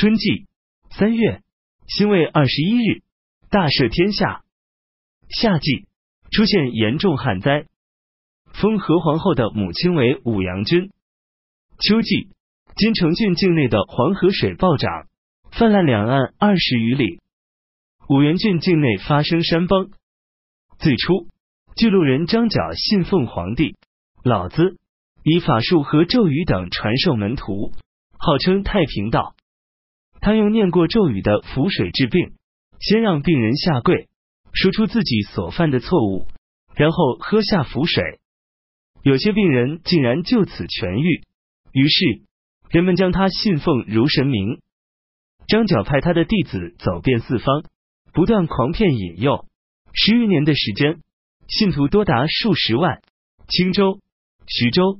春季三月，辛未二十一日，大赦天下。夏季出现严重旱灾，封何皇后的母亲为武阳君。秋季，金城郡境内的黄河水暴涨，泛滥两岸二十余里。五原郡境内发生山崩。最初，巨鹿人张角信奉皇帝老子，以法术和咒语等传授门徒，号称太平道。他用念过咒语的符水治病，先让病人下跪，说出自己所犯的错误，然后喝下符水，有些病人竟然就此痊愈。于是人们将他信奉如神明。张角派他的弟子走遍四方，不断狂骗引诱。十余年的时间，信徒多达数十万。青州、徐州、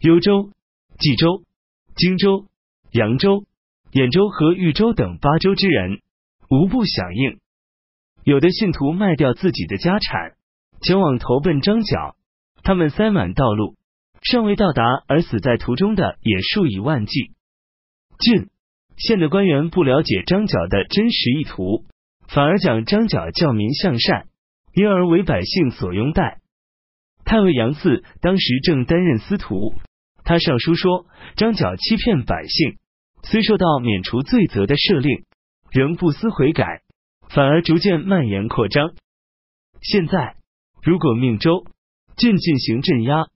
幽州、冀州、荆州、扬州、兖州和豫州等八州之人，无不响应。有的信徒卖掉自己的家产，前往投奔张角。他们塞满道路，尚未到达而死在途中的也数以万计。郡县的官员不了解张角的真实意图，反而讲张角教民向善。因而为百姓所拥戴。太尉杨嗣当时正担任司徒，他上书说张角欺骗百姓，虽受到免除罪责的赦令，仍不思悔改，反而逐渐蔓延扩张。现在如果命州郡进行镇压，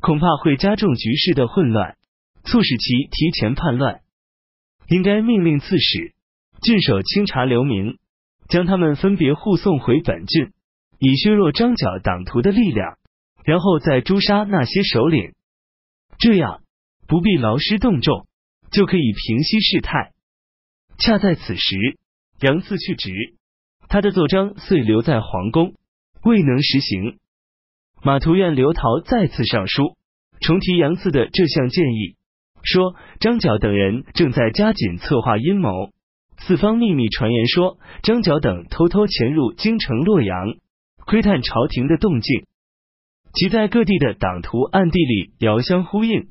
恐怕会加重局势的混乱，促使其提前叛乱。应该命令刺史、郡守清查流民，将他们分别护送回本郡。以削弱张角党徒的力量，然后再诛杀那些首领，这样不必劳师动众，就可以平息事态。恰在此时，杨嗣去职，他的奏章遂留在皇宫，未能实行。马图院刘陶再次上书，重提杨嗣的这项建议，说张角等人正在加紧策划阴谋，四方秘密传言说张角等偷偷潜入京城洛阳。窥探朝廷的动静，其在各地的党徒暗地里遥相呼应。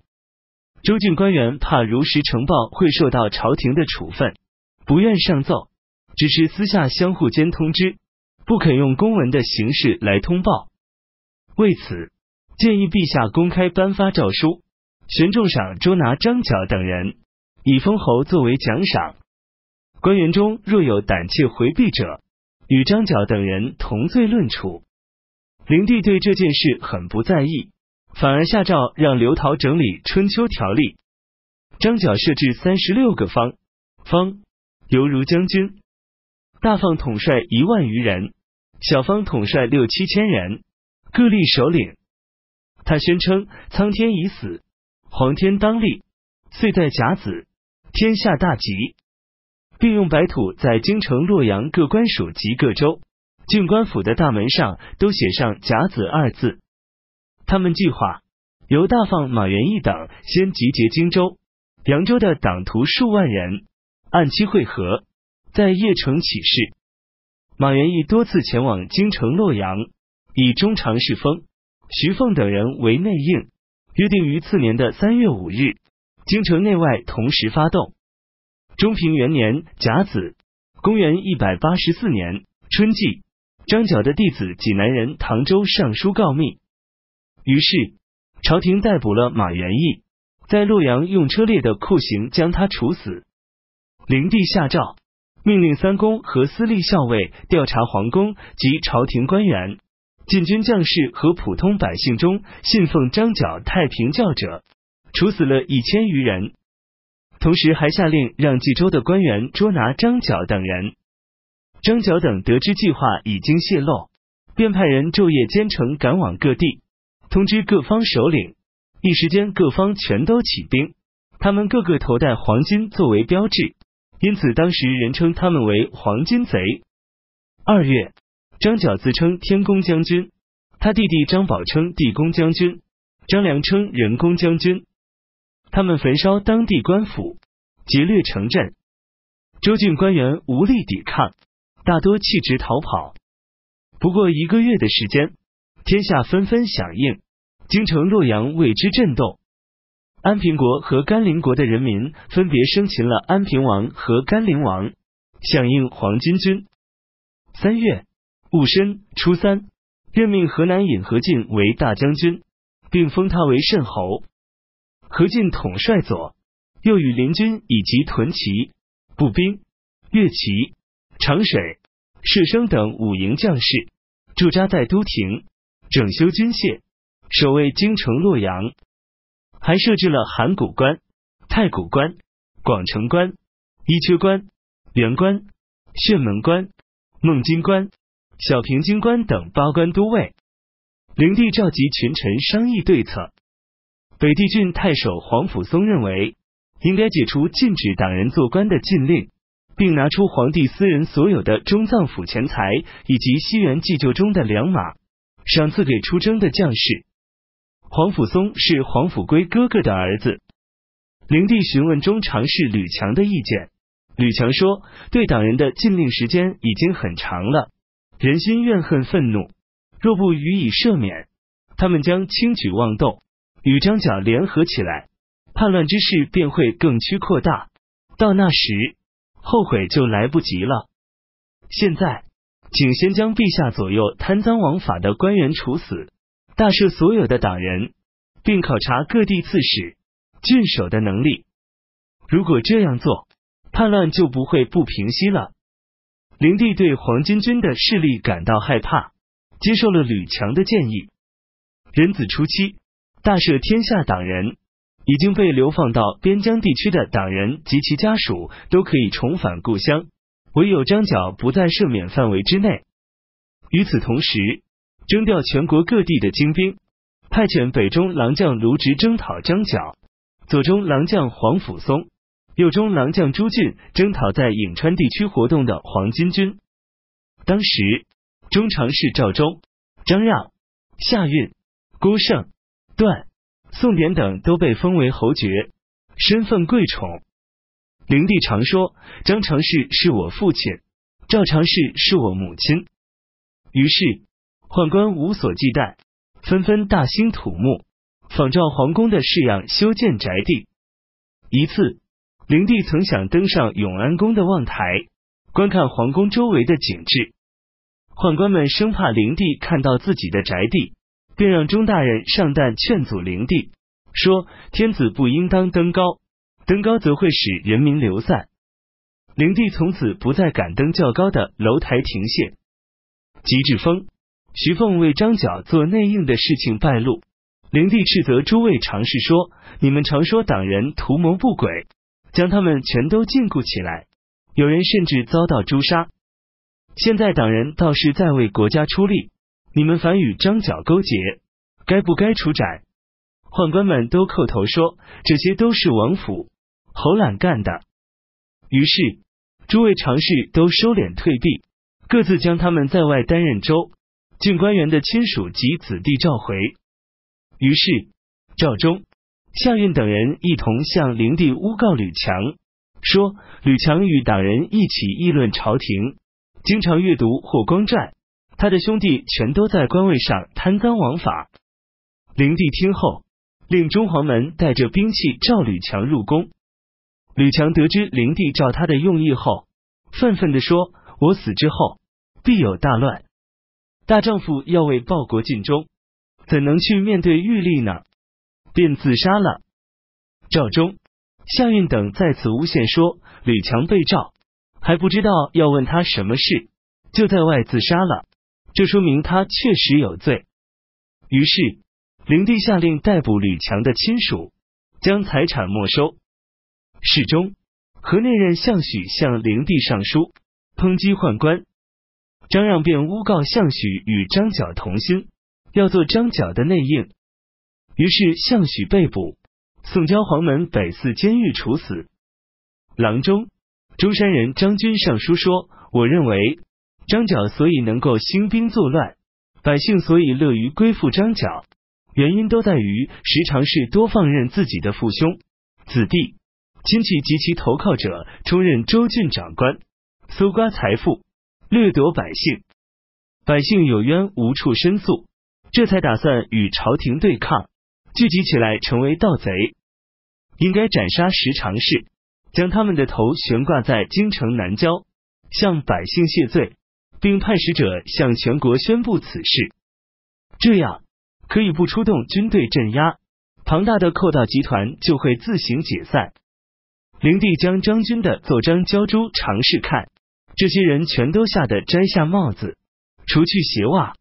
州郡官员怕如实呈报会受到朝廷的处分，不愿上奏，只是私下相互间通知，不肯用公文的形式来通报。为此，建议陛下公开颁发诏书，悬重赏捉拿张角等人，以封侯作为奖赏。官员中若有胆怯回避者。与张角等人同罪论处，灵帝对这件事很不在意，反而下诏让刘陶整理春秋条例。张角设置三十六个方，方。犹如将军，大方统帅一万余人，小方统帅六七千人，各立首领。他宣称苍天已死，黄天当立，岁在甲子，天下大吉。并用白土在京城洛阳各官署及各州。郡官府的大门上都写上“甲子”二字。他们计划由大放马元义等先集结荆州、扬州的党徒数万人，按期会合，在邺城起事。马元义多次前往京城洛阳，以中常侍封徐凤等人为内应，约定于次年的三月五日，京城内外同时发动。中平元年甲子，公元一百八十四年春季，张角的弟子济南人唐周上书告密，于是朝廷逮捕了马元义，在洛阳用车裂的酷刑将他处死。灵帝下诏，命令三公和司隶校尉调查皇宫及朝廷官员、禁军将士和普通百姓中信奉张角太平教者，处死了一千余人。同时还下令让冀州的官员捉拿张角等人。张角等得知计划已经泄露，便派人昼夜兼程赶往各地，通知各方首领。一时间，各方全都起兵，他们个个头戴黄金作为标志，因此当时人称他们为黄金贼。二月，张角自称天公将军，他弟弟张宝称地公将军，张良称人公将军。他们焚烧当地官府，劫掠城镇，州郡官员无力抵抗，大多弃职逃跑。不过一个月的时间，天下纷纷响应，京城洛阳为之震动。安平国和甘陵国的人民分别生擒了安平王和甘陵王，响应黄巾军。三月戊申初三，任命河南尹何进为大将军，并封他为慎侯。何进统帅左，又与邻军以及屯骑、步兵、乐骑、长水、射生等五营将士驻扎在都亭，整修军械，守卫京城洛阳。还设置了函谷关、太谷关、广城关、伊阙关、元关、铉门关、孟津关、小平津关等八关都尉。灵帝召集群臣商议对策。北地郡太守黄甫松认为，应该解除禁止党人做官的禁令，并拿出皇帝私人所有的中藏府钱财以及西园祭旧中的良马，赏赐给出征的将士。黄甫松是黄甫圭哥哥的儿子。灵帝询问中常侍吕强的意见，吕强说：“对党人的禁令时间已经很长了，人心怨恨愤怒，若不予以赦免，他们将轻举妄动，与张角联合起来，叛乱之势便会更趋扩大。到那时，后悔就来不及了。现在，请先将陛下左右贪赃枉法的官员处死。”大赦所有的党人，并考察各地刺史、郡守的能力。如果这样做，叛乱就不会不平息了。灵帝对黄巾军的势力感到害怕，接受了吕强的建议。壬子初期，大赦天下党人，已经被流放到边疆地区的党人及其家属都可以重返故乡，唯有张角不在赦免范围之内。与此同时，征调全国各地的精兵，派遣北中郎将卢植征讨张角，左中郎将黄甫松，右中郎将朱俊征讨在颍川地区活动的黄巾军。当时，中常侍赵忠、张让、夏运、郭盛、段、宋典等都被封为侯爵，身份贵宠。灵帝常说：“张常侍是我父亲，赵常侍是我母亲。”于是。宦官无所忌惮，纷纷大兴土木，仿照皇宫的式样修建宅地。一次，灵帝曾想登上永安宫的望台，观看皇宫周围的景致。宦官们生怕灵帝看到自己的宅地，便让钟大人上旦劝阻灵帝，说：“天子不应当登高，登高则会使人民流散。”灵帝从此不再敢登较高的楼台亭榭。及至风。徐凤为张角做内应的事情败露，灵帝斥责诸位常侍说：“你们常说党人图谋不轨，将他们全都禁锢起来，有人甚至遭到诛杀。现在党人倒是在为国家出力，你们反与张角勾结，该不该处斩？”宦官们都叩头说：“这些都是王府侯览干的。”于是诸位常侍都收敛退避，各自将他们在外担任州。郡官员的亲属及子弟召回，于是赵忠、夏运等人一同向灵帝诬告吕强，说吕强与党人一起议论朝廷，经常阅读《霍光传》，他的兄弟全都在官位上贪赃枉法。灵帝听后，令中黄门带着兵器召吕强入宫。吕强得知灵帝召他的用意后，愤愤地说：“我死之后，必有大乱。”大丈夫要为报国尽忠，怎能去面对玉立呢？便自杀了。赵忠、夏运等在此诬陷说吕强被召，还不知道要问他什么事，就在外自杀了。这说明他确实有罪。于是灵帝下令逮捕吕强的亲属，将财产没收。事中，河内任相许向灵帝上书，抨击宦官。张让便诬告项许与张角同心，要做张角的内应。于是项许被捕，送交黄门北寺监狱处死。郎中中山人张军上书说：“我认为张角所以能够兴兵作乱，百姓所以乐于归附张角，原因都在于时常是多放任自己的父兄、子弟、亲戚及其投靠者充任州郡长官，搜刮财富。”掠夺百姓，百姓有冤无处申诉，这才打算与朝廷对抗，聚集起来成为盗贼。应该斩杀十常侍，将他们的头悬挂在京城南郊，向百姓谢罪，并派使者向全国宣布此事。这样可以不出动军队镇压，庞大的寇盗集团就会自行解散。灵帝将张军的奏章交诸常侍看，这些人全都吓得摘下帽子，除去鞋袜，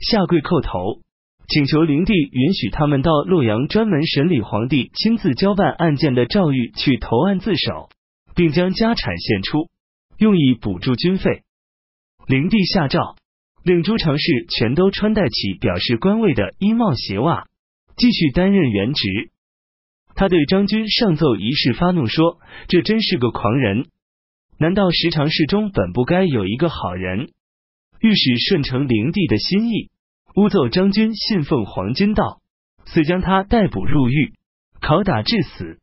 下跪叩头，请求灵帝允许他们到洛阳专门审理皇帝亲自交办案件的诏狱去投案自首，并将家产献出，用以补助军费。灵帝下诏，令诸常侍全都穿戴起表示官位的衣帽鞋袜，继续担任原职。他对张军上奏一事发怒说：“这真是个狂人！难道十常侍中本不该有一个好人？”御史顺承灵帝的心意，诬奏张军信奉黄金道，遂将他逮捕入狱，拷打致死。